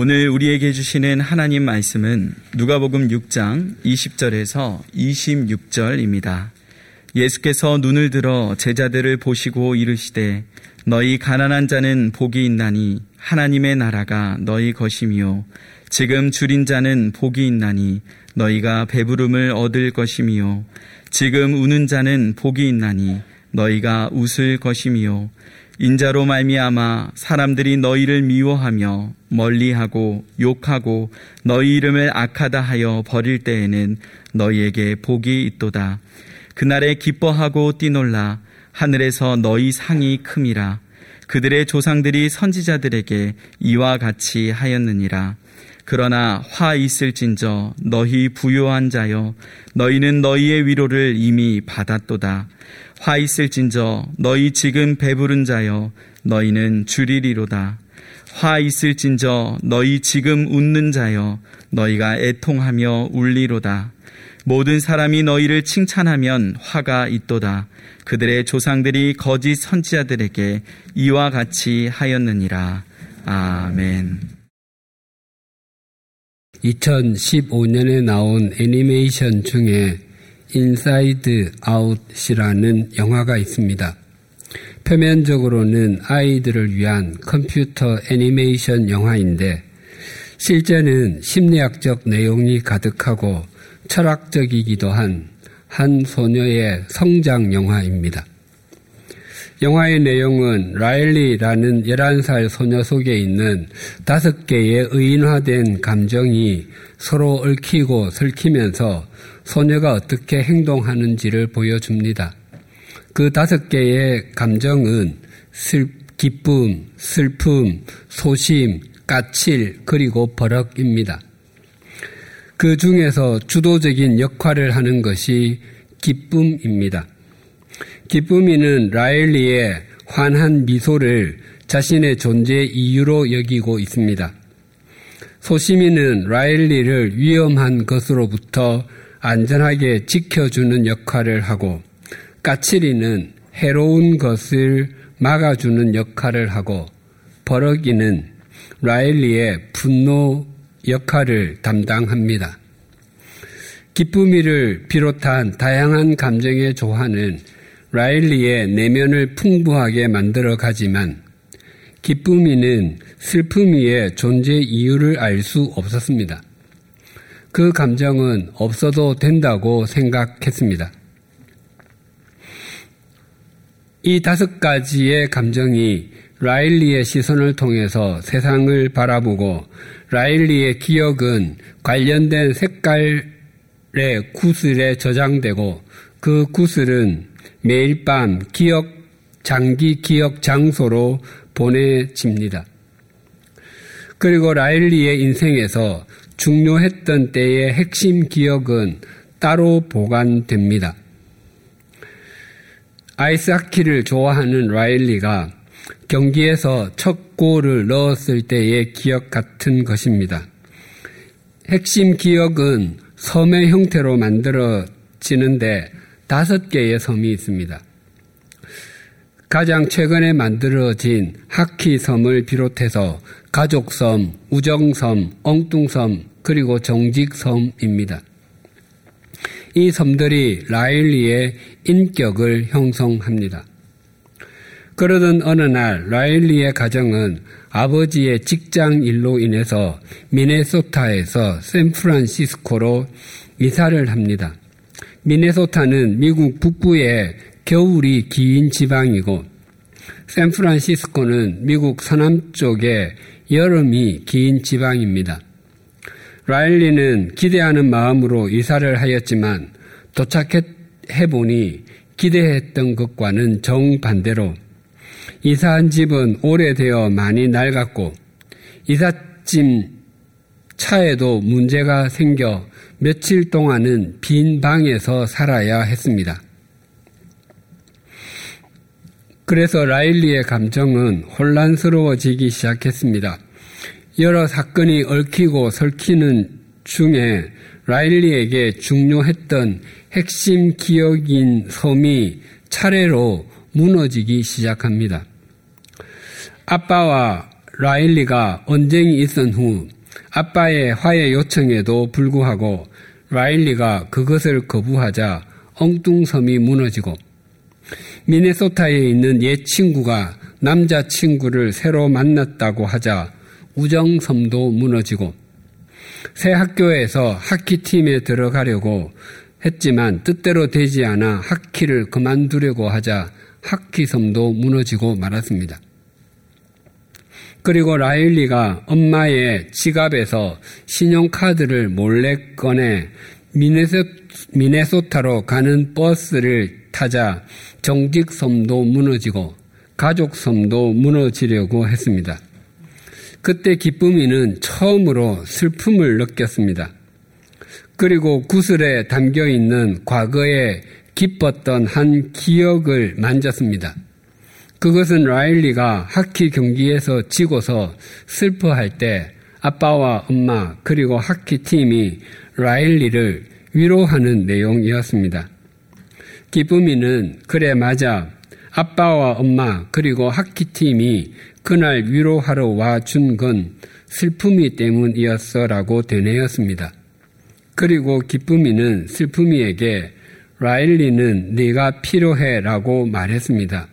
오늘 우리에게 주시는 하나님 말씀은 누가복음 6장 20절에서 26절입니다. 예수께서 눈을 들어 제자들을 보시고 이르시되 너희 가난한 자는 복이 있나니 하나님의 나라가 너희 것이미요. 지금 줄인 자는 복이 있나니 너희가 배부름을 얻을 것이미요. 지금 우는 자는 복이 있나니 너희가 웃을 것이미요 인자로 말미암아 사람들이 너희를 미워하며 멀리하고 욕하고 너희 이름을 악하다 하여 버릴 때에는 너희에게 복이 있도다. 그날에 기뻐하고 뛰놀라 하늘에서 너희 상이 큼이라. 그들의 조상들이 선지자들에게 이와 같이 하였느니라. 그러나 화 있을진저 너희 부요한 자여 너희는 너희의 위로를 이미 받았도다. 화 있을진저 너희 지금 배부른 자여 너희는 줄이리로다. 화 있을진저 너희 지금 웃는 자여 너희가 애통하며 울리로다. 모든 사람이 너희를 칭찬하면 화가 있도다. 그들의 조상들이 거짓 선지자들에게 이와 같이 하였느니라. 아멘. 2015년에 나온 애니메이션 중에 인사이드 아웃이라는 영화가 있습니다. 표면적으로는 아이들을 위한 컴퓨터 애니메이션 영화인데 실제는 심리학적 내용이 가득하고 철학적이기도 한 한 소녀의 성장 영화입니다. 영화의 내용은 라일리라는 11살 소녀 속에 있는 다섯 개의 의인화된 감정이 서로 얽히고 설키면서 소녀가 어떻게 행동하는지를 보여줍니다. 그 다섯 개의 감정은 슬, 기쁨, 슬픔, 소심, 까칠, 그리고 버럭입니다. 그 중에서 주도적인 역할을 하는 것이 기쁨입니다. 기쁨이는 라일리의 환한 미소를 자신의 존재 이유로 여기고 있습니다. 소심이는 라일리를 위험한 것으로부터 안전하게 지켜주는 역할을 하고 까칠이는 해로운 것을 막아주는 역할을 하고 버럭이는 라일리의 분노 역할을 담당합니다. 기쁨이를 비롯한 다양한 감정의 조화는 라일리의 내면을 풍부하게 만들어 가지만 기쁨이는 슬픔이의 존재 이유를 알 수 없었습니다. 그 감정은 없어도 된다고 생각했습니다. 이 다섯 가지의 감정이 라일리의 시선을 통해서 세상을 바라보고 라일리의 기억은 관련된 색깔의 구슬에 저장되고 그 구슬은 매일 밤 기억, 장기 기억 장소로 보내집니다. 그리고 라일리의 인생에서 중요했던 때의 핵심 기억은 따로 보관됩니다. 아이스하키를 좋아하는 라일리가 경기에서 첫 골을 넣었을 때의 기억 같은 것입니다. 핵심 기억은 섬의 형태로 만들어지는데 다섯 개의 섬이 있습니다. 가장 최근에 만들어진 하키섬을 비롯해서 가족섬, 우정섬, 엉뚱섬, 그리고 정직섬입니다. 이 섬들이 라일리의 인격을 형성합니다. 그러던 어느 날 라일리의 가정은 아버지의 직장 일로 인해서 미네소타에서 샌프란시스코로 이사를 합니다. 미네소타는 미국 북부의 겨울이 긴 지방이고 샌프란시스코는 미국 서남쪽의 여름이 긴 지방입니다. 라일리는 기대하는 마음으로 이사를 하였지만 도착해 보니 기대했던 것과는 정반대로 이사한 집은 오래되어 많이 낡았고 이삿짐 차에도 문제가 생겨 며칠 동안은 빈 방에서 살아야 했습니다. 그래서 라일리의 감정은 혼란스러워지기 시작했습니다. 여러 사건이 얽히고 설키는 중에 라일리에게 중요했던 핵심 기억인 섬이 차례로 무너지기 시작합니다. 아빠와 라일리가 언쟁이 있은 후 아빠의 화해 요청에도 불구하고 라일리가 그것을 거부하자 엉뚱섬이 무너지고 미네소타에 있는 옛 친구가 남자친구를 새로 만났다고 하자 우정섬도 무너지고 새 학교에서 하키팀에 들어가려고 했지만 뜻대로 되지 않아 하키를 그만두려고 하자 하키섬도 무너지고 말았습니다. 그리고 라일리가 엄마의 지갑에서 신용카드를 몰래 꺼내 미네소, 미네소타로 가는 버스를 타자 정직 섬도 무너지고 가족 섬도 무너지려고 했습니다. 그때 기쁨이는 처음으로 슬픔을 느꼈습니다. 그리고 구슬에 담겨 있는 과거에 기뻤던 한 기억을 만졌습니다. 그것은 라일리가 하키 경기에서 지고서 슬퍼할 때 아빠와 엄마 그리고 하키 팀이 라일리를 위로하는 내용이었습니다. 기쁨이는 그래 맞아 아빠와 엄마 그리고 하키 팀이 그날 위로하러 와 준 건 슬픔이 때문이었어라고 되뇌었습니다. 그리고 기쁨이는 슬픔이에게 라일리는 네가 필요해라고 말했습니다.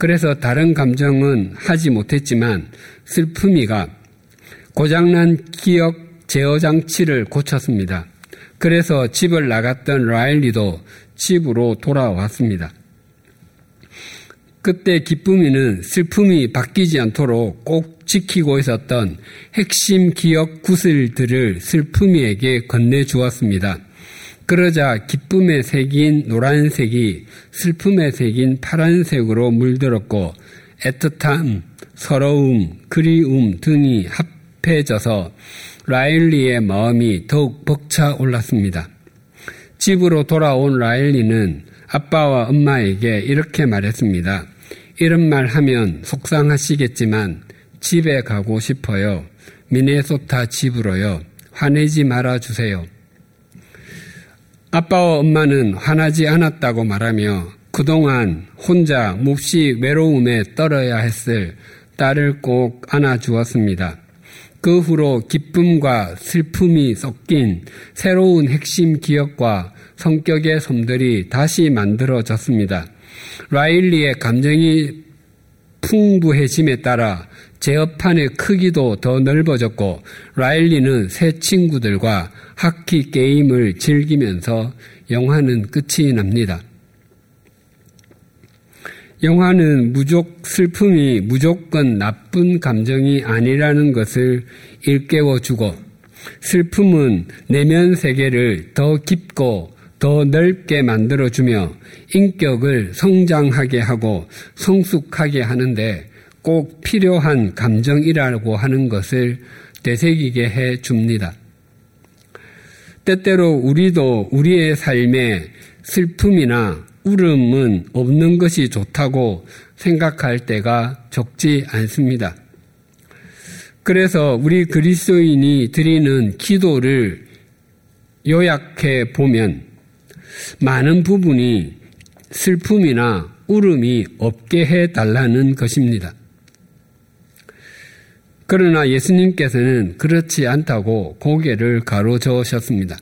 그래서 다른 감정은 하지 못했지만 슬픔이가 고장난 기억 제어 장치를 고쳤습니다. 그래서 집을 나갔던 라일리도 집으로 돌아왔습니다. 그때 기쁨이는 슬픔이 바뀌지 않도록 꼭 지키고 있었던 핵심 기억 구슬들을 슬픔이에게 건네주었습니다. 그러자 기쁨에 새긴 노란색이 슬픔에 새긴 파란색으로 물들었고 애틋함, 서러움, 그리움 등이 합해져서 라일리의 마음이 더욱 벅차 올랐습니다. 집으로 돌아온 라일리는 아빠와 엄마에게 이렇게 말했습니다. 이런 말 하면 속상하시겠지만 집에 가고 싶어요. 미네소타 집으로요. 화내지 말아 주세요. 아빠와 엄마는 화나지 않았다고 말하며 그동안 혼자 몹시 외로움에 떨어야 했을 딸을 꼭 안아주었습니다. 그 후로 기쁨과 슬픔이 섞인 새로운 핵심 기억과 성격의 섬들이 다시 만들어졌습니다. 라일리의 감정이 풍부해짐에 따라 제어판의 크기도 더 넓어졌고 라일리는 새 친구들과 하키 게임을 즐기면서 영화는 끝이 납니다. 영화는 무족 슬픔이 무조건 나쁜 감정이 아니라는 것을 일깨워주고 슬픔은 내면 세계를 더 깊고 더 넓게 만들어주며 인격을 성장하게 하고 성숙하게 하는데 꼭 필요한 감정이라고 하는 것을 되새기게 해 줍니다. 때때로 우리도 우리의 삶에 슬픔이나 울음은 없는 것이 좋다고 생각할 때가 적지 않습니다. 그래서 우리 그리스도인이 드리는 기도를 요약해 보면 많은 부분이 슬픔이나 울음이 없게 해 달라는 것입니다. 그러나 예수님께서는 그렇지 않다고 고개를 가로저으셨습니다.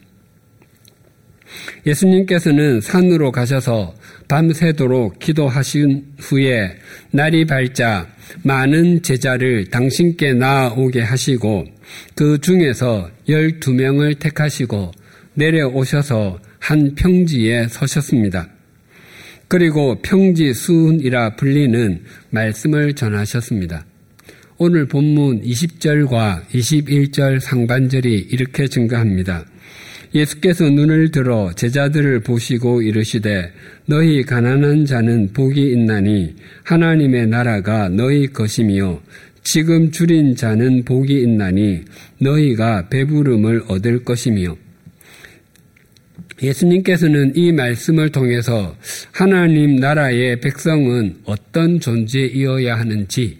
예수님께서는 산으로 가셔서 밤새도록 기도하신 후에 날이 밝자 많은 제자를 당신께 나아오게 하시고 그 중에서 열두 명을 택하시고 내려오셔서 한 평지에 서셨습니다. 그리고 평지 수훈이라 불리는 말씀을 전하셨습니다. 오늘 본문 20절과 21절 상반절이 이렇게 증가합니다. 예수께서 눈을 들어 제자들을 보시고 이르시되 너희 가난한 자는 복이 있나니 하나님의 나라가 너희 것이며 지금 줄인 자는 복이 있나니 너희가 배부름을 얻을 것이며 예수님께서는 이 말씀을 통해서 하나님 나라의 백성은 어떤 존재이어야 하는지,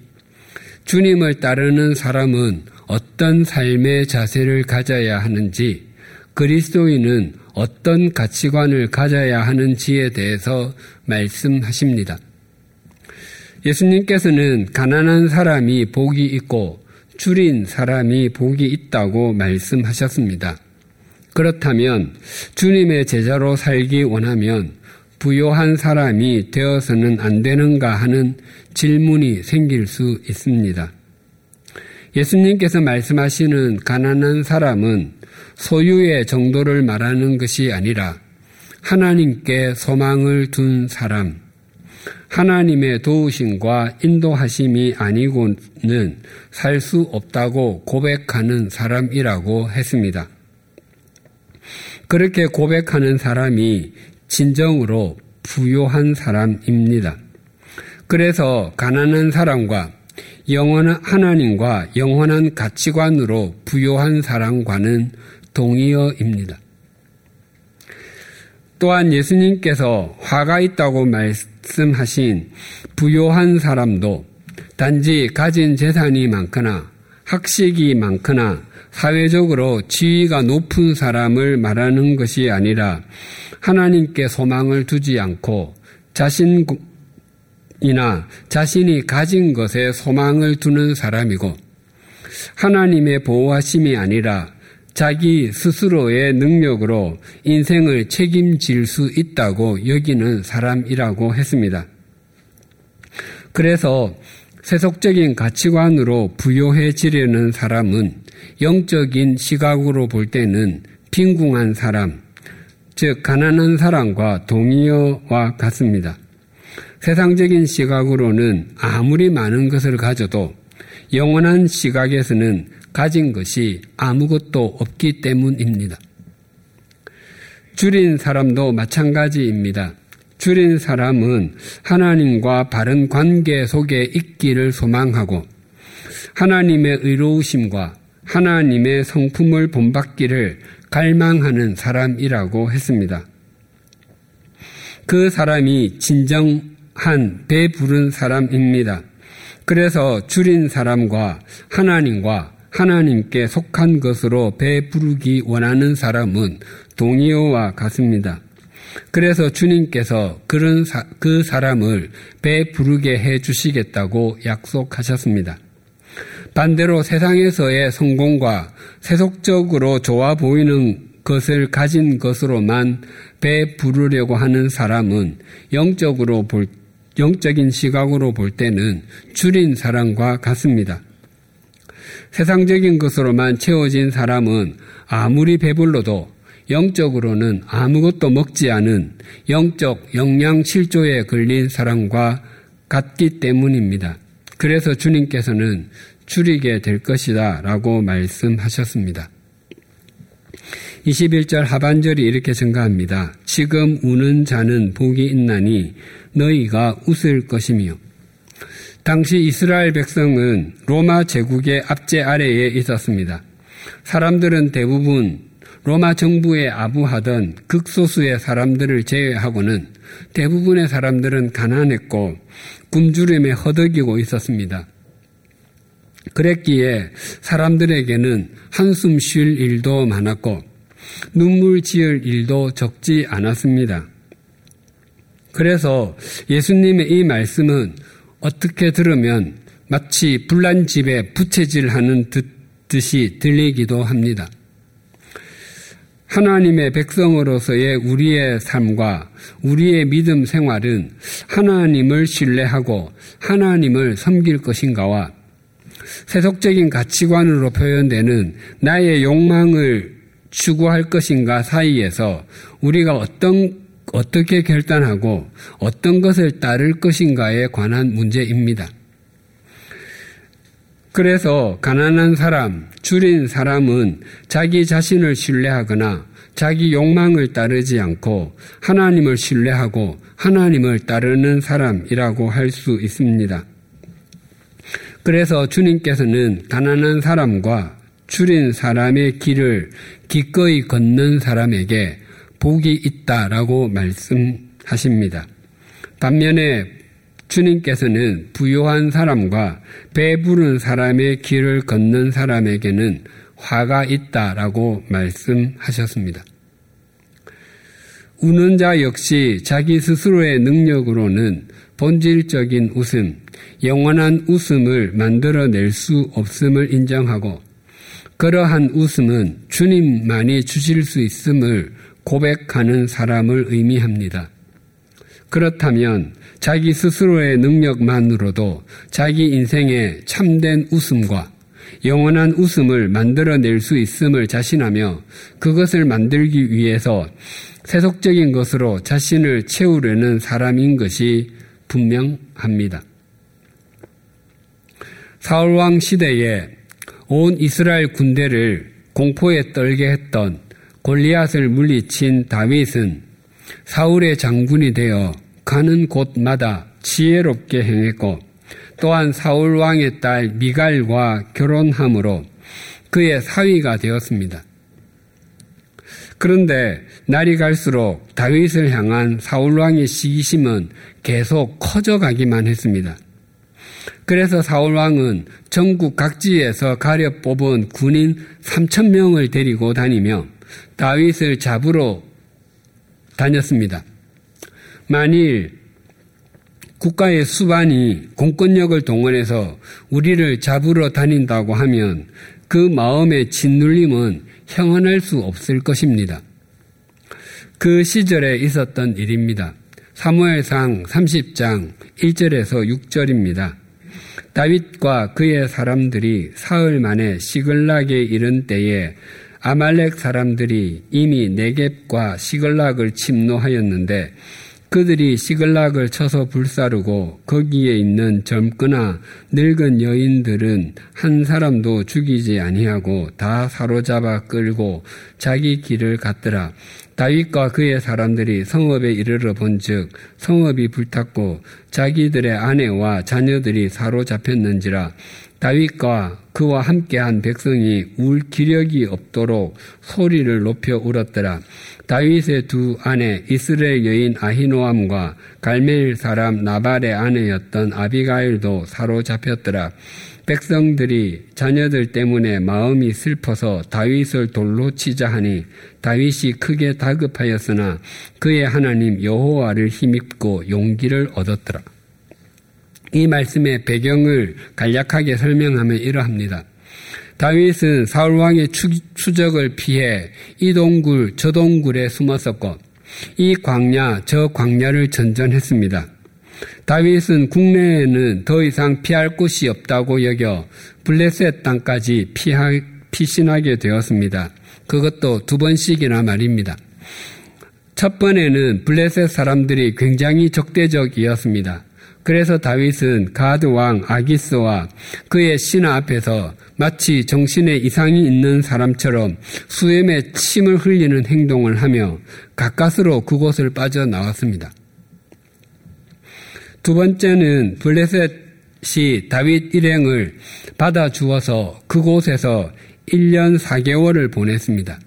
주님을 따르는 사람은 어떤 삶의 자세를 가져야 하는지, 그리스도인은 어떤 가치관을 가져야 하는지에 대해서 말씀하십니다. 예수님께서는 가난한 사람이 복이 있고 줄인 사람이 복이 있다고 말씀하셨습니다. 그렇다면 주님의 제자로 살기 원하면 부요한 사람이 되어서는 안 되는가 하는 질문이 생길 수 있습니다. 예수님께서 말씀하시는 가난한 사람은 소유의 정도를 말하는 것이 아니라 하나님께 소망을 둔 사람, 하나님의 도우심과 인도하심이 아니고는 살 수 없다고 고백하는 사람이라고 했습니다. 그렇게 고백하는 사람이 진정으로 부요한 사람입니다. 그래서 가난한 사람과 영원한 하나님과 영원한 가치관으로 부요한 사람과는 동의어입니다. 또한 예수님께서 화가 있다고 말씀하신 부요한 사람도 단지 가진 재산이 많거나 학식이 많거나 사회적으로 지위가 높은 사람을 말하는 것이 아니라 하나님께 소망을 두지 않고 자신이나 자신이 가진 것에 소망을 두는 사람이고 하나님의 보호하심이 아니라 자기 스스로의 능력으로 인생을 책임질 수 있다고 여기는 사람이라고 했습니다. 그래서 세속적인 가치관으로 부요해지려는 사람은 영적인 시각으로 볼 때는 빈궁한 사람, 즉 가난한 사람과 동의어와 같습니다. 세상적인 시각으로는 아무리 많은 것을 가져도 영원한 시각에서는 가진 것이 아무것도 없기 때문입니다. 줄인 사람도 마찬가지입니다. 줄인 사람은 하나님과 바른 관계 속에 있기를 소망하고 하나님의 의로우심과 하나님의 성품을 본받기를 갈망하는 사람이라고 했습니다. 그 사람이 진정한 배부른 사람입니다. 그래서 줄인 사람과 하나님과 하나님께 속한 것으로 배부르기 원하는 사람은 동의어와 같습니다. 그래서 주님께서 그런 사, 그 사람을 배 부르게 해 주시겠다고 약속하셨습니다. 반대로 세상에서의 성공과 세속적으로 좋아 보이는 것을 가진 것으로만 배 부르려고 하는 사람은 영적으로 볼, 영적인 시각으로 볼 때는 줄인 사람과 같습니다. 세상적인 것으로만 채워진 사람은 아무리 배불러도 영적으로는 아무것도 먹지 않은 영적 영양 실조에 걸린 사람과 같기 때문입니다. 그래서 주님께서는 줄이게 될 것이다 라고 말씀하셨습니다. 21절 하반절이 이렇게 증가합니다. 지금 우는 자는 복이 있나니 너희가 웃을 것이며 당시 이스라엘 백성은 로마 제국의 압제 아래에 있었습니다. 사람들은 대부분 로마 정부에 아부하던 극소수의 사람들을 제외하고는 대부분의 사람들은 가난했고 굶주림에 허덕이고 있었습니다. 그랬기에 사람들에게는 한숨 쉴 일도 많았고 눈물 지을 일도 적지 않았습니다. 그래서 예수님의 이 말씀은 어떻게 들으면 마치 불난 집에 부채질하는 듯 이 들리기도 합니다. 하나님의 백성으로서의 우리의 삶과 우리의 믿음 생활은 하나님을 신뢰하고 하나님을 섬길 것인가와 세속적인 가치관으로 표현되는 나의 욕망을 추구할 것인가 사이에서 우리가 어떤 어떻게 결단하고 어떤 것을 따를 것인가에 관한 문제입니다. 그래서 가난한 사람, 줄인 사람은 자기 자신을 신뢰하거나 자기 욕망을 따르지 않고 하나님을 신뢰하고 하나님을 따르는 사람이라고 할 수 있습니다. 그래서 주님께서는 가난한 사람과 줄인 사람의 길을 기꺼이 걷는 사람에게 복이 있다라고 말씀하십니다. 반면에 주님께서는 부유한 사람과 배부른 사람의 길을 걷는 사람에게는 화가 있다라고 말씀하셨습니다. 우는 자 역시 자기 스스로의 능력으로는 본질적인 웃음, 영원한 웃음을 만들어낼 수 없음을 인정하고 그러한 웃음은 주님만이 주실 수 있음을 고백하는 사람을 의미합니다. 그렇다면 자기 스스로의 능력만으로도 자기 인생의 참된 웃음과 영원한 웃음을 만들어낼 수 있음을 자신하며 그것을 만들기 위해서 세속적인 것으로 자신을 채우려는 사람인 것이 분명합니다. 사울왕 시대에 온 이스라엘 군대를 공포에 떨게 했던 골리앗을 물리친 다윗은 사울의 장군이 되어 가는 곳마다 지혜롭게 행했고 또한 사울 왕의 딸 미갈과 결혼함으로 그의 사위가 되었습니다. 그런데 날이 갈수록 다윗을 향한 사울 왕의 시기심은 계속 커져가기만 했습니다. 그래서 사울 왕은 전국 각지에서 가려 뽑은 군인 3천 명을 데리고 다니며 다윗을 잡으러 다녔습니다. 만일 국가의 수반이 공권력을 동원해서 우리를 잡으러 다닌다고 하면 그 마음의 짓눌림은 형언할 수 없을 것입니다. 그 시절에 있었던 일입니다. 사무엘상 30장 1절에서 6절입니다. 다윗과 그의 사람들이 사흘 만에 시글락에 이른 때에 아말렉 사람들이 이미 네겝과 시글락을 침노하였는데 그들이 시글락을 쳐서 불사르고 거기에 있는 젊거나 늙은 여인들은 한 사람도 죽이지 아니하고 다 사로잡아 끌고 자기 길을 갔더라. 다윗과 그의 사람들이 성읍에 이르러 본즉 성읍이 불탔고 자기들의 아내와 자녀들이 사로잡혔는지라 다윗과 그와 함께한 백성이 울 기력이 없도록 소리를 높여 울었더라. 다윗의 두 아내 이스라엘 여인 아히노암과 갈멜 사람 나발의 아내였던 아비가일도 사로잡혔더라. 백성들이 자녀들 때문에 마음이 슬퍼서 다윗을 돌로 치자 하니 다윗이 크게 다급하였으나 그의 하나님 여호와를 힘입고 용기를 얻었더라. 이 말씀의 배경을 간략하게 설명하면 이러합니다. 다윗은 사울 왕의 추적을 피해 이 동굴 저 동굴에 숨었었고 이 광야 저 광야를 전전했습니다. 다윗은 국내에는 더 이상 피할 곳이 없다고 여겨 블레셋 땅까지 피하, 피신하게 되었습니다. 그것도 두 번씩이나 말입니다. 첫 번에는 블레셋 사람들이 굉장히 적대적이었습니다. 그래서 다윗은 가드 왕 아기스와 그의 신하 앞에서 마치 정신에 이상이 있는 사람처럼 수염에 침을 흘리는 행동을 하며 가까스로 그곳을 빠져나왔습니다. 두 번째는 블레셋이 다윗 일행을 받아 주어서 그곳에서 1년 4개월을 보냈습니다.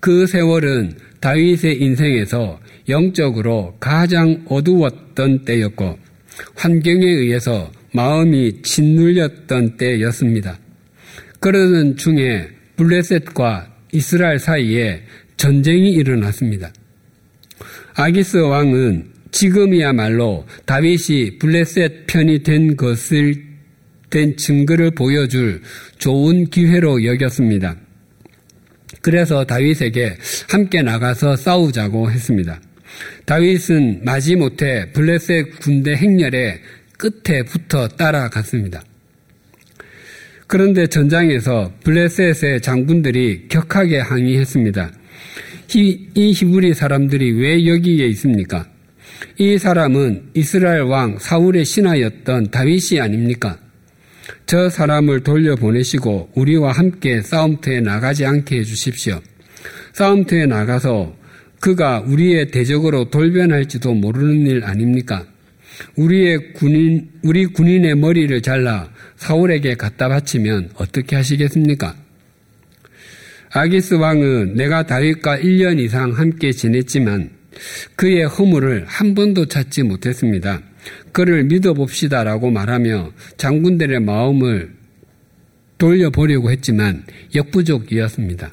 그 세월은 다윗의 인생에서 영적으로 가장 어두웠던 때였고 환경에 의해서 마음이 짓눌렸던 때였습니다. 그러던 중에 블레셋과 이스라엘 사이에 전쟁이 일어났습니다. 아기스 왕은 지금이야말로 다윗이 블레셋 편이 된 것을 된 증거를 보여줄 좋은 기회로 여겼습니다. 그래서 다윗에게 함께 나가서 싸우자고 했습니다. 다윗은 마지못해 블레셋 군대 행렬의 끝에 붙어 따라갔습니다. 그런데 전장에서 블레셋의 장군들이 격하게 항의했습니다. 이, 이 히브리 사람들이 왜 여기에 있습니까? 이 사람은 이스라엘 왕 사울의 신하였던 다윗이 아닙니까? 저 사람을 돌려보내시고 우리와 함께 싸움터에 나가지 않게 해주십시오. 싸움터에 나가서 그가 우리의 대적으로 돌변할지도 모르는 일 아닙니까? 우리의 군인, 우리 군인의 머리를 잘라 사울에게 갖다 바치면 어떻게 하시겠습니까? 아기스 왕은 내가 다윗과 1년 이상 함께 지냈지만 그의 허물을 한 번도 찾지 못했습니다. 그를 믿어봅시다라고 말하며 장군들의 마음을 돌려보려고 했지만 역부족이었습니다.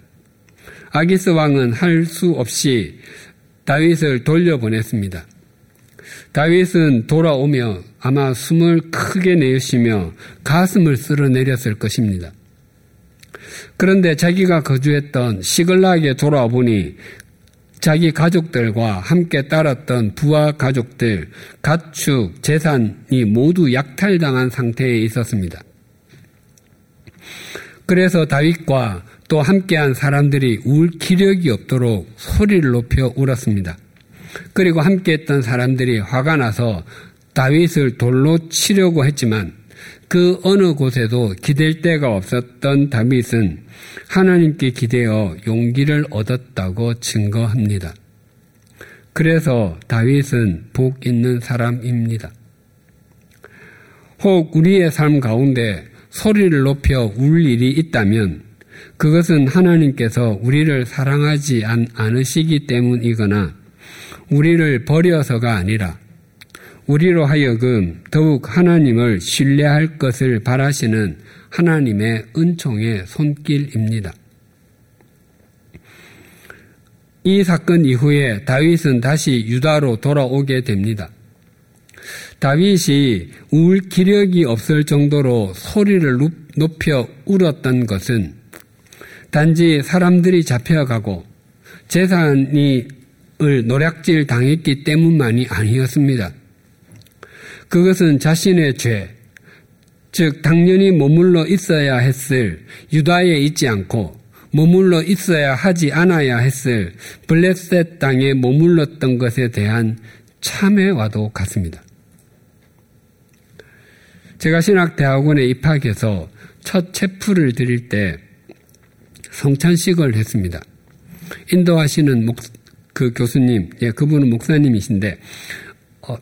아기스 왕은 할 수 없이 다윗을 돌려보냈습니다. 다윗은 돌아오며 아마 숨을 크게 내쉬며 가슴을 쓸어내렸을 것입니다. 그런데 자기가 거주했던 시글락에 돌아와 보니 자기 가족들과 함께 따랐던 부하 가족들, 가축, 재산이 모두 약탈당한 상태에 있었습니다. 그래서 다윗과 또 함께한 사람들이 울 기력이 없도록 소리를 높여 울었습니다. 그리고 함께했던 사람들이 화가 나서 다윗을 돌로 치려고 했지만 그 어느 곳에도 기댈 데가 없었던 다윗은 하나님께 기대어 용기를 얻었다고 증거합니다. 그래서 다윗은 복 있는 사람입니다. 혹 우리의 삶 가운데 소리를 높여 울 일이 있다면 그것은 하나님께서 우리를 사랑하지 않으시기 때문이거나 우리를 버려서가 아니라 우리로 하여금 더욱 하나님을 신뢰할 것을 바라시는 하나님의 은총의 손길입니다. 이 사건 이후에 다윗은 다시 유다로 돌아오게 됩니다. 다윗이 울 기력이 없을 정도로 소리를 높여 울었던 것은 단지 사람들이 잡혀가고 재산이 을 노략질 당했기 때문만이 아니었습니다. 그것은 자신의 죄, 즉 당연히 머물러 있어야 했을 유다에 있지 않고 머물러 있어야 하지 않아야 했을 블레셋 땅에 머물렀던 것에 대한 참회와도 같습니다. 제가 신학대학원에 입학해서 첫 체프를 드릴 때 성찬식을 했습니다. 인도하시는 목, 그 교수님, 예, 그분은 목사님이신데, 어,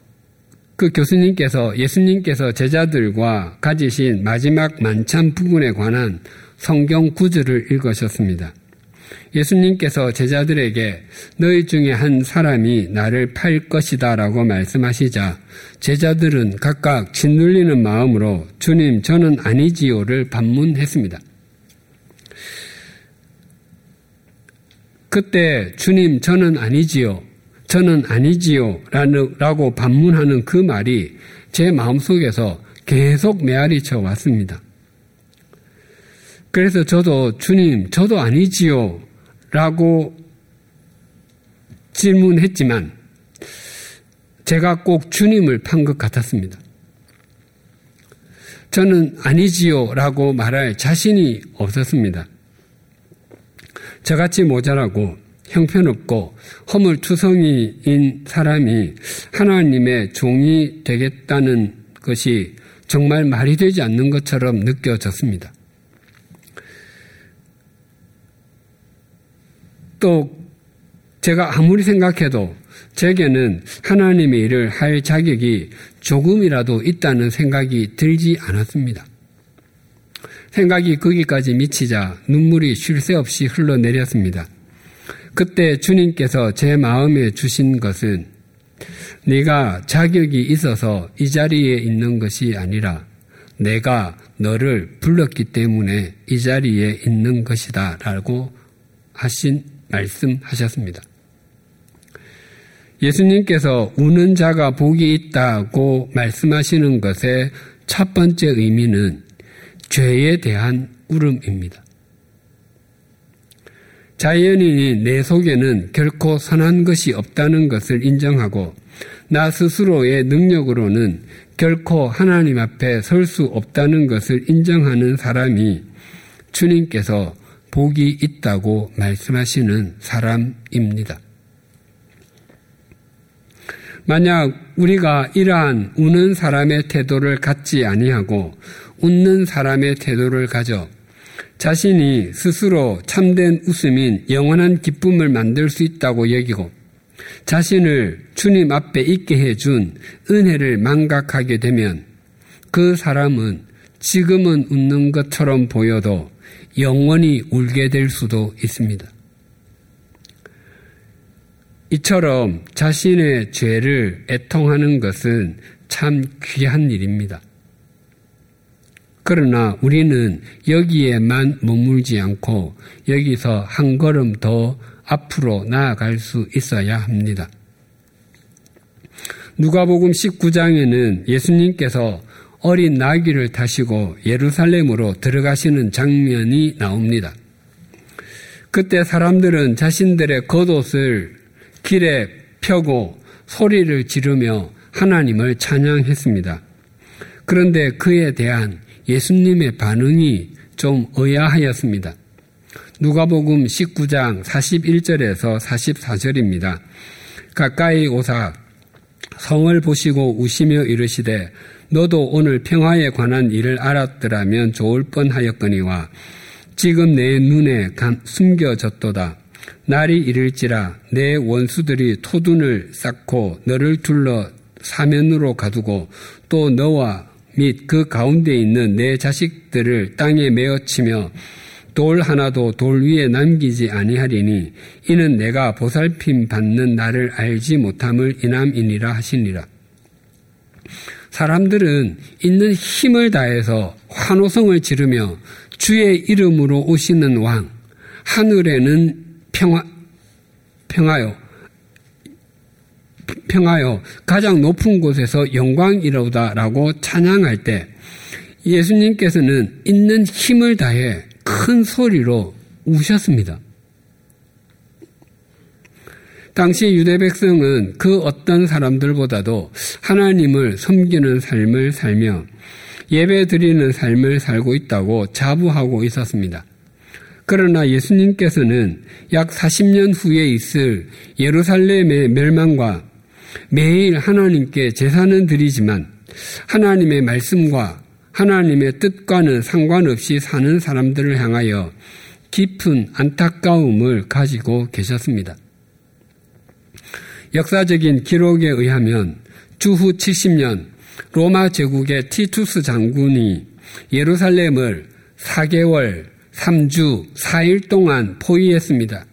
그 교수님께서 예수님께서 제자들과 가지신 마지막 만찬 부분에 관한 성경 구절을 읽으셨습니다. 예수님께서 제자들에게 너희 중에 한 사람이 나를 팔 것이다 라고 말씀하시자 제자들은 각각 짓눌리는 마음으로 주님 저는 아니지요를 반문했습니다. 그때 주님 저는 아니지요. 저는 아니지요. 라고 반문하는 그 말이 제 마음속에서 계속 메아리 쳐 왔습니다. 그래서 저도 주님 저도 아니지요. 라고 질문했지만 제가 꼭 주님을 판 것 같았습니다. 저는 아니지요. 라고 말할 자신이 없었습니다. 저같이 모자라고 형편없고 허물투성이인 사람이 하나님의 종이 되겠다는 것이 정말 말이 되지 않는 것처럼 느껴졌습니다. 또 제가 아무리 생각해도 제게는 하나님의 일을 할 자격이 조금이라도 있다는 생각이 들지 않았습니다. 생각이 거기까지 미치자 눈물이 쉴 새 없이 흘러내렸습니다. 그때 주님께서 제 마음에 주신 것은 네가 자격이 있어서 이 자리에 있는 것이 아니라 내가 너를 불렀기 때문에 이 자리에 있는 것이다 라고 하신 말씀하셨습니다. 예수님께서 우는 자가 복이 있다고 말씀하시는 것의 첫 번째 의미는 죄에 대한 울음입니다. 자연인이 내 속에는 결코 선한 것이 없다는 것을 인정하고 나 스스로의 능력으로는 결코 하나님 앞에 설 수 없다는 것을 인정하는 사람이 주님께서 복이 있다고 말씀하시는 사람입니다. 만약 우리가 이러한 우는 사람의 태도를 갖지 아니하고 웃는 사람의 태도를 가져 자신이 스스로 참된 웃음인 영원한 기쁨을 만들 수 있다고 여기고 자신을 주님 앞에 있게 해준 은혜를 망각하게 되면 그 사람은 지금은 웃는 것처럼 보여도 영원히 울게 될 수도 있습니다. 이처럼 자신의 죄를 애통하는 것은 참 귀한 일입니다. 그러나 우리는 여기에만 머물지 않고 여기서 한 걸음 더 앞으로 나아갈 수 있어야 합니다. 누가복음 19장에는 예수님께서 어린 나귀를 타시고 예루살렘으로 들어가시는 장면이 나옵니다. 그때 사람들은 자신들의 겉옷을 길에 펴고 소리를 지르며 하나님을 찬양했습니다. 그런데 그에 대한 예수님의 반응이 좀 의아하였습니다. 누가복음 19장 41절에서 44절입니다. 가까이 오사 성을 보시고 우시며 이르시되 너도 오늘 평화에 관한 일을 알았더라면 좋을 뻔하였거니와 지금 내 눈에 숨겨졌도다. 날이 이를지라 내 원수들이 토둔을 쌓고 너를 둘러 사면으로 가두고 또 너와 및 그 가운데 있는 내 자식들을 땅에 메어치며 돌 하나도 돌 위에 남기지 아니하리니 이는 내가 보살핌 받는 나를 알지 못함을 인함이니라 하시니라. 사람들은 있는 힘을 다해서 환호성을 지르며 주의 이름으로 오시는 왕, 하늘에는 평화, 평화요, 평화요, 가장 높은 곳에서 영광이로다라고 찬양할 때 예수님께서는 있는 힘을 다해 큰 소리로 우셨습니다. 당시 유대 백성은 그 어떤 사람들보다도 하나님을 섬기는 삶을 살며 예배 드리는 삶을 살고 있다고 자부하고 있었습니다. 그러나 예수님께서는 약 40년 후에 있을 예루살렘의 멸망과 매일 하나님께 제사는 드리지만 하나님의 말씀과 하나님의 뜻과는 상관없이 사는 사람들을 향하여 깊은 안타까움을 가지고 계셨습니다. 역사적인 기록에 의하면 주후 70년 로마 제국의 티투스 장군이 예루살렘을 4개월, 3주, 4일 동안 포위했습니다.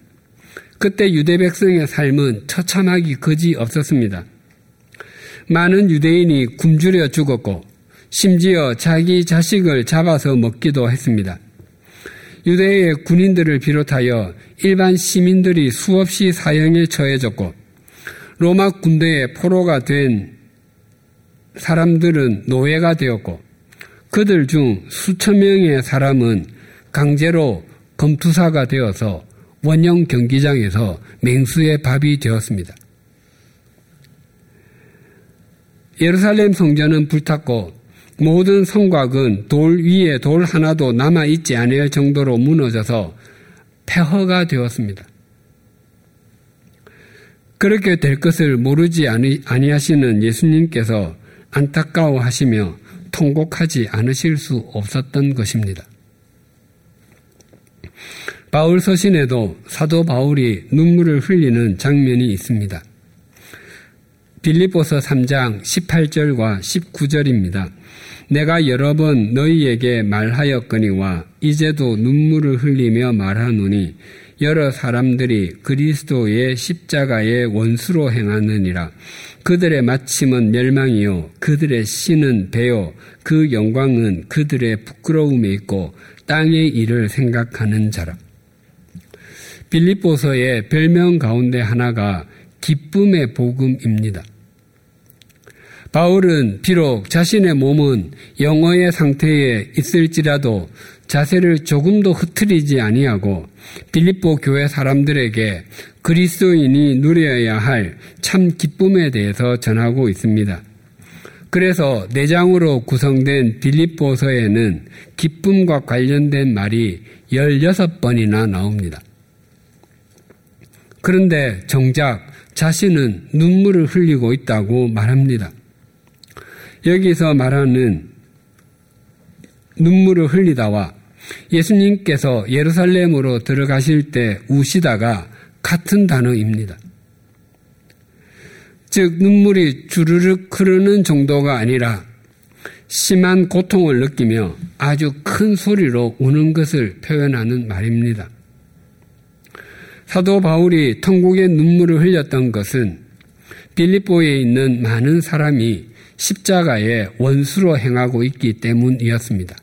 그때 유대 백성의 삶은 처참하기 거지 없었습니다. 많은 유대인이 굶주려 죽었고 심지어 자기 자식을 잡아서 먹기도 했습니다. 유대의 군인들을 비롯하여 일반 시민들이 수없이 사형에 처해졌고 로마 군대의 포로가 된 사람들은 노예가 되었고 그들 중 수천 명의 사람은 강제로 검투사가 되어서 원형 경기장에서 맹수의 밥이 되었습니다. 예루살렘 성전은 불탔고 모든 성곽은 돌 위에 돌 하나도 남아 있지 않을 정도로 무너져서 폐허가 되었습니다. 그렇게 될 것을 모르지 아니하시는 예수님께서 안타까워하시며 통곡하지 않으실 수 없었던 것입니다. 바울 서신에도 사도 바울이 눈물을 흘리는 장면이 있습니다. 빌립보서 3장 18절과 19절입니다. 내가 여러 번 너희에게 말하였거니와 이제도 눈물을 흘리며 말하노니 여러 사람들이 그리스도의 십자가의 원수로 행하느니라. 그들의 마침은 멸망이요. 그들의 신은 배요. 그 영광은 그들의 부끄러움에 있고 땅의 일을 생각하는 자라. 빌립보서의 별명 가운데 하나가 기쁨의 복음입니다. 바울은 비록 자신의 몸은 영어의 상태에 있을지라도 자세를 조금도 흐트리지 아니하고 빌립보 교회 사람들에게 그리스도인이 누려야 할 참 기쁨에 대해서 전하고 있습니다. 그래서 내장으로 구성된 빌립보서에는 기쁨과 관련된 말이 16번이나 나옵니다. 그런데 정작 자신은 눈물을 흘리고 있다고 말합니다. 여기서 말하는 눈물을 흘리다와 예수님께서 예루살렘으로 들어가실 때 우시다가 같은 단어입니다. 즉, 눈물이 주르륵 흐르는 정도가 아니라 심한 고통을 느끼며 아주 큰 소리로 우는 것을 표현하는 말입니다. 사도 바울이 통곡의 눈물을 흘렸던 것은 빌립보에 있는 많은 사람이 십자가의 원수로 행하고 있기 때문이었습니다.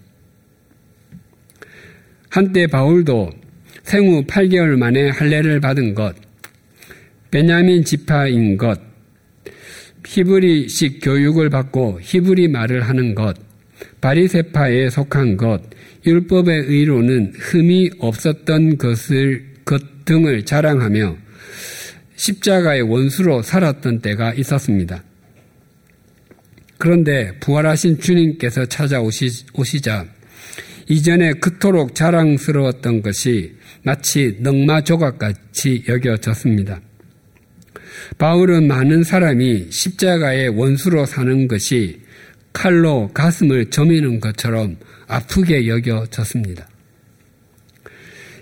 한때 바울도 생후 8개월 만에 할례를 받은 것, 베냐민 지파인 것, 히브리식 교육을 받고 히브리 말을 하는 것, 바리세파에 속한 것, 율법의 의로는 흠이 없었던 것을 것 등을 자랑하며 십자가의 원수로 살았던 때가 있었습니다. 그런데 부활하신 주님께서 찾아오시자 이전에 그토록 자랑스러웠던 것이 마치 넝마 조각같이 여겨졌습니다. 바울은 많은 사람이 십자가의 원수로 사는 것이 칼로 가슴을 저미는 것처럼 아프게 여겨졌습니다.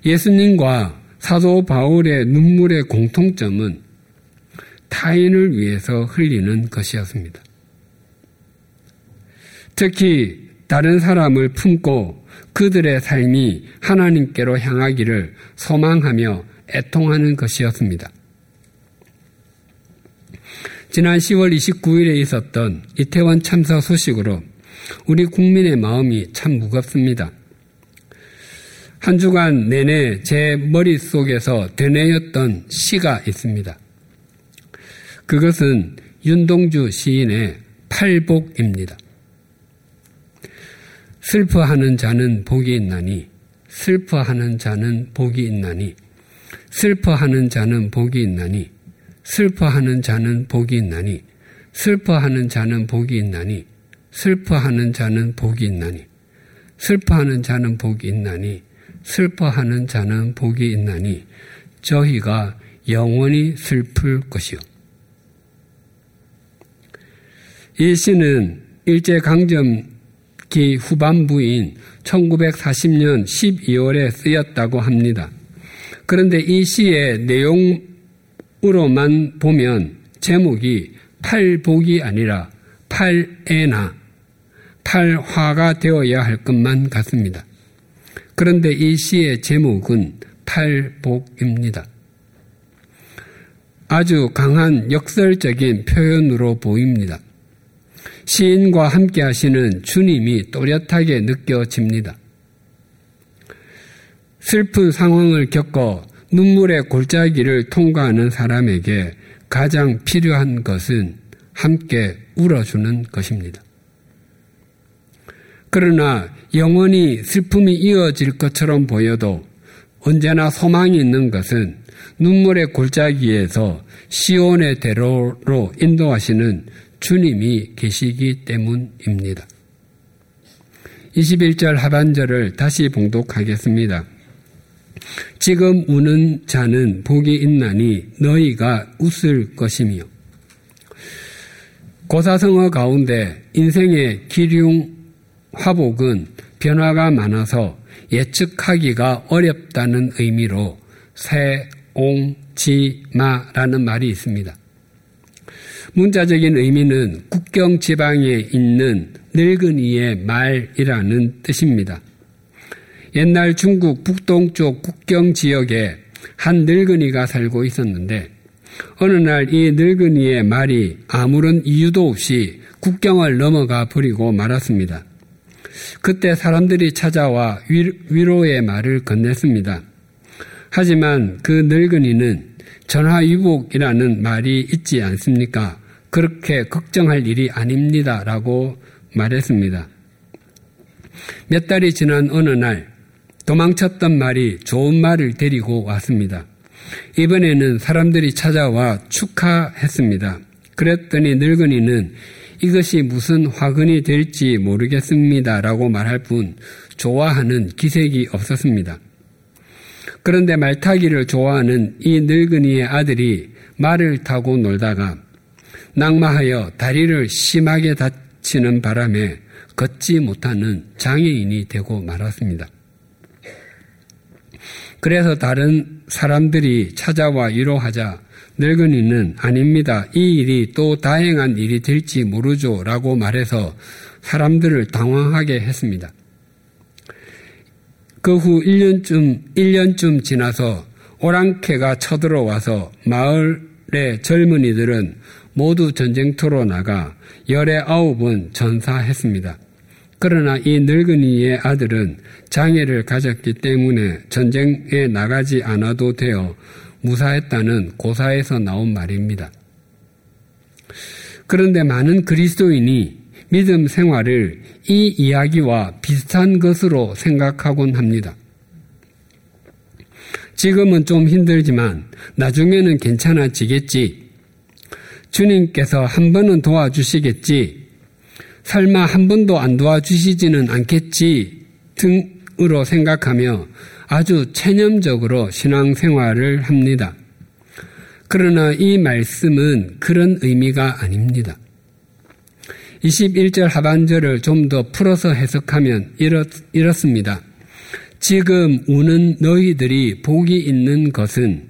예수님과 사도 바울의 눈물의 공통점은 타인을 위해서 흘리는 것이었습니다. 특히 다른 사람을 품고 그들의 삶이 하나님께로 향하기를 소망하며 애통하는 것이었습니다. 지난 10월 29일에 있었던 이태원 참사 소식으로 우리 국민의 마음이 참 무겁습니다. 한 주간 내내 제 머릿속에서 되뇌였던 시가 있습니다. 그것은 윤동주 시인의 팔복입니다. 슬퍼하는 자는 복이 있나니, 슬퍼하는 자는 복이 있나니, 슬퍼하는 자는 복이 있나니, 슬퍼하는 자는 복이 있나니 슬퍼하는 자는 복이 있나니 슬퍼하는 자는 복이 있나니 슬퍼하는 자는 복이 있나니 슬퍼하는 자는 복이 있나니 저희가 영원히 슬플 것이요. 이 시는 일제강점기 후반부인 1940년 12월에 쓰였다고 합니다. 그런데 이 시의 내용 으로만 보면 제목이 팔복이 아니라 팔애나 팔화가 되어야 할 것만 같습니다. 그런데 이 시의 제목은 팔복입니다. 아주 강한 역설적인 표현으로 보입니다. 시인과 함께 하시는 주님이 또렷하게 느껴집니다. 슬픈 상황을 겪어 눈물의 골짜기를 통과하는 사람에게 가장 필요한 것은 함께 울어주는 것입니다. 그러나 영원히 슬픔이 이어질 것처럼 보여도 언제나 소망이 있는 것은 눈물의 골짜기에서 시온의 대로로 인도하시는 주님이 계시기 때문입니다. 21절 하반절을 다시 봉독하겠습니다. 지금 우는 자는 복이 있나니 너희가 웃을 것이며 고사성어 가운데 인생의 기륭 화복은 변화가 많아서 예측하기가 어렵다는 의미로 새옹지 마라는 말이 있습니다. 문자적인 의미는 국경 지방에 있는 늙은이의 말이라는 뜻입니다. 옛날 중국 북동쪽 국경 지역에 한 늙은이가 살고 있었는데 어느 날 이 늙은이의 말이 아무런 이유도 없이 국경을 넘어가 버리고 말았습니다. 그때 사람들이 찾아와 위로의 말을 건넸습니다. 하지만 그 늙은이는 전화위복이라는 말이 있지 않습니까? 그렇게 걱정할 일이 아닙니다. 라고 말했습니다. 몇 달이 지난 어느 날 도망쳤던 말이 좋은 말을 데리고 왔습니다. 이번에는 사람들이 찾아와 축하했습니다. 그랬더니 늙은이는 이것이 무슨 화근이 될지 모르겠습니다. 라고 말할 뿐 좋아하는 기색이 없었습니다. 그런데 말타기를 좋아하는 이 늙은이의 아들이 말을 타고 놀다가 낙마하여 다리를 심하게 다치는 바람에 걷지 못하는 장애인이 되고 말았습니다. 그래서 다른 사람들이 찾아와 위로하자 늙은이는 아닙니다. 이 일이 또 다행한 일이 될지 모르죠. 라고 말해서 사람들을 당황하게 했습니다. 그 후 1년쯤, 1년쯤 지나서 오랑캐가 쳐들어와서 마을의 젊은이들은 모두 전쟁터로 나가 열의 아홉은 전사했습니다. 그러나 이 늙은이의 아들은 장애를 가졌기 때문에 전쟁에 나가지 않아도 되어 무사했다는 고사에서 나온 말입니다. 그런데 많은 그리스도인이 믿음 생활을 이 이야기와 비슷한 것으로 생각하곤 합니다. 지금은 좀 힘들지만 나중에는 괜찮아지겠지. 주님께서 한 번은 도와주시겠지. 설마 한 번도 안 도와주시지는 않겠지. 등으로 생각하며 아주 체념적으로 신앙생활을 합니다. 그러나 이 말씀은 그런 의미가 아닙니다. 21절 하반절을 좀 더 풀어서 해석하면 이렇, 이렇습니다. 지금 우는 너희들이 복이 있는 것은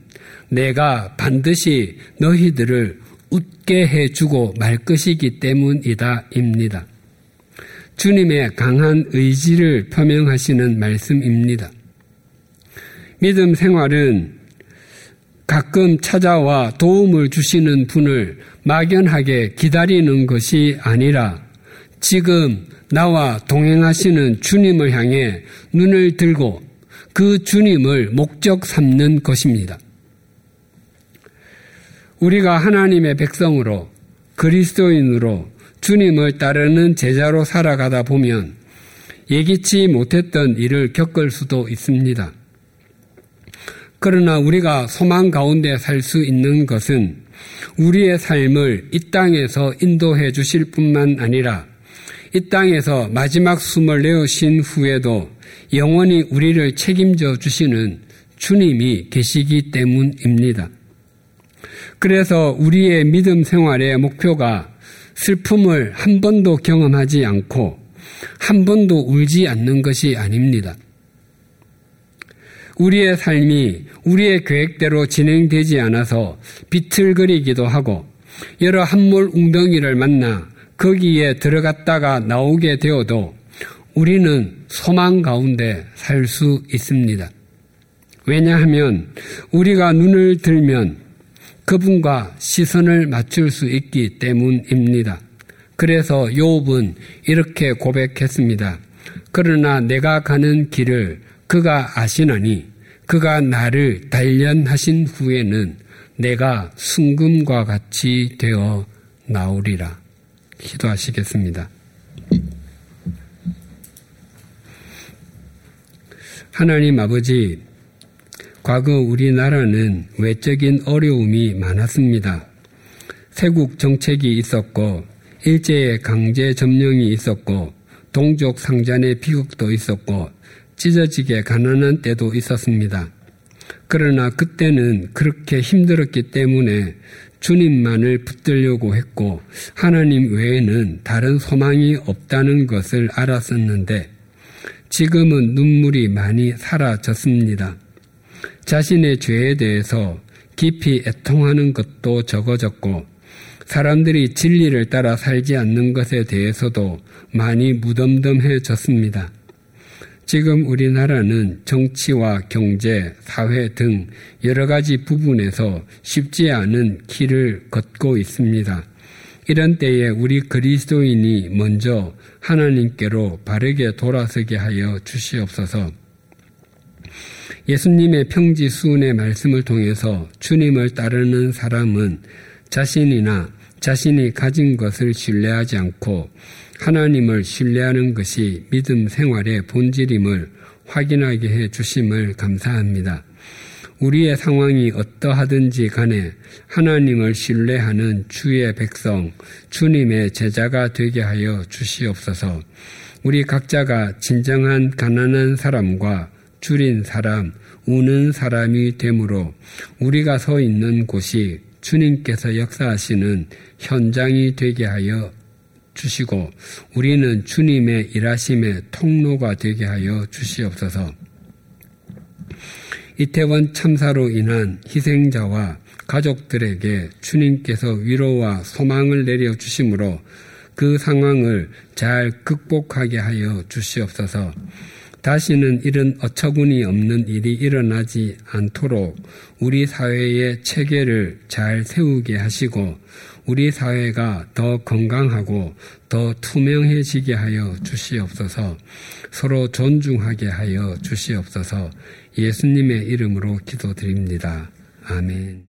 내가 반드시 너희들을 웃게 해주고 말 것이기 때문이다 입니다. 주님의 강한 의지를 표명하시는 말씀입니다. 믿음 생활은 가끔 찾아와 도움을 주시는 분을 막연하게 기다리는 것이 아니라 지금 나와 동행하시는 주님을 향해 눈을 들고 그 주님을 목적 삼는 것입니다. 우리가 하나님의 백성으로 그리스도인으로 주님을 따르는 제자로 살아가다 보면 예기치 못했던 일을 겪을 수도 있습니다. 그러나 우리가 소망 가운데 살 수 있는 것은 우리의 삶을 이 땅에서 인도해 주실 뿐만 아니라 이 땅에서 마지막 숨을 내어신 후에도 영원히 우리를 책임져 주시는 주님이 계시기 때문입니다. 그래서 우리의 믿음 생활의 목표가 슬픔을 한 번도 경험하지 않고 한 번도 울지 않는 것이 아닙니다. 우리의 삶이 우리의 계획대로 진행되지 않아서 비틀거리기도 하고 여러 한몰 웅덩이를 만나 거기에 들어갔다가 나오게 되어도 우리는 소망 가운데 살 수 있습니다. 왜냐하면 우리가 눈을 들면 그분과 시선을 맞출 수 있기 때문입니다. 그래서 욥은 이렇게 고백했습니다. 그러나 내가 가는 길을 그가 아시나니 그가 나를 단련하신 후에는 내가 순금과 같이 되어 나오리라. 기도하시겠습니다. 하나님 아버지, 과거 우리나라는 외적인 어려움이 많았습니다. 세국 정책이 있었고, 일제의 강제 점령이 있었고, 동족 상잔의 비극도 있었고, 찢어지게 가난한 때도 있었습니다. 그러나 그때는 그렇게 힘들었기 때문에 주님만을 붙들려고 했고 하나님 외에는 다른 소망이 없다는 것을 알았었는데 지금은 눈물이 많이 사라졌습니다. 자신의 죄에 대해서 깊이 애통하는 것도 적어졌고 사람들이 진리를 따라 살지 않는 것에 대해서도 많이 무덤덤해졌습니다. 지금 우리나라는 정치와 경제, 사회 등 여러 가지 부분에서 쉽지 않은 길을 걷고 있습니다. 이런 때에 우리 그리스도인이 먼저 하나님께로 바르게 돌아서게 하여 주시옵소서. 예수님의 평지수운의 말씀을 통해서 주님을 따르는 사람은 자신이나 자신이 가진 것을 신뢰하지 않고 하나님을 신뢰하는 것이 믿음 생활의 본질임을 확인하게 해 주심을 감사합니다. 우리의 상황이 어떠하든지 간에 하나님을 신뢰하는 주의 백성, 주님의 제자가 되게 하여 주시옵소서. 우리 각자가 진정한 가난한 사람과 줄인 사람, 우는 사람이 되므로 우리가 서 있는 곳이 주님께서 역사하시는 현장이 되게 하여 주시고 우리는 주님의 일하심의 통로가 되게 하여 주시옵소서. 이태원 참사로 인한 희생자와 가족들에게 주님께서 위로와 소망을 내려 주심으로 그 상황을 잘 극복하게 하여 주시옵소서. 다시는 이런 어처구니 없는 일이 일어나지 않도록 우리 사회의 체계를 잘 세우게 하시고 우리 사회가 더 건강하고 더 투명해지게 하여 주시옵소서 서로 존중하게 하여 주시옵소서 예수님의 이름으로 기도드립니다. 아멘.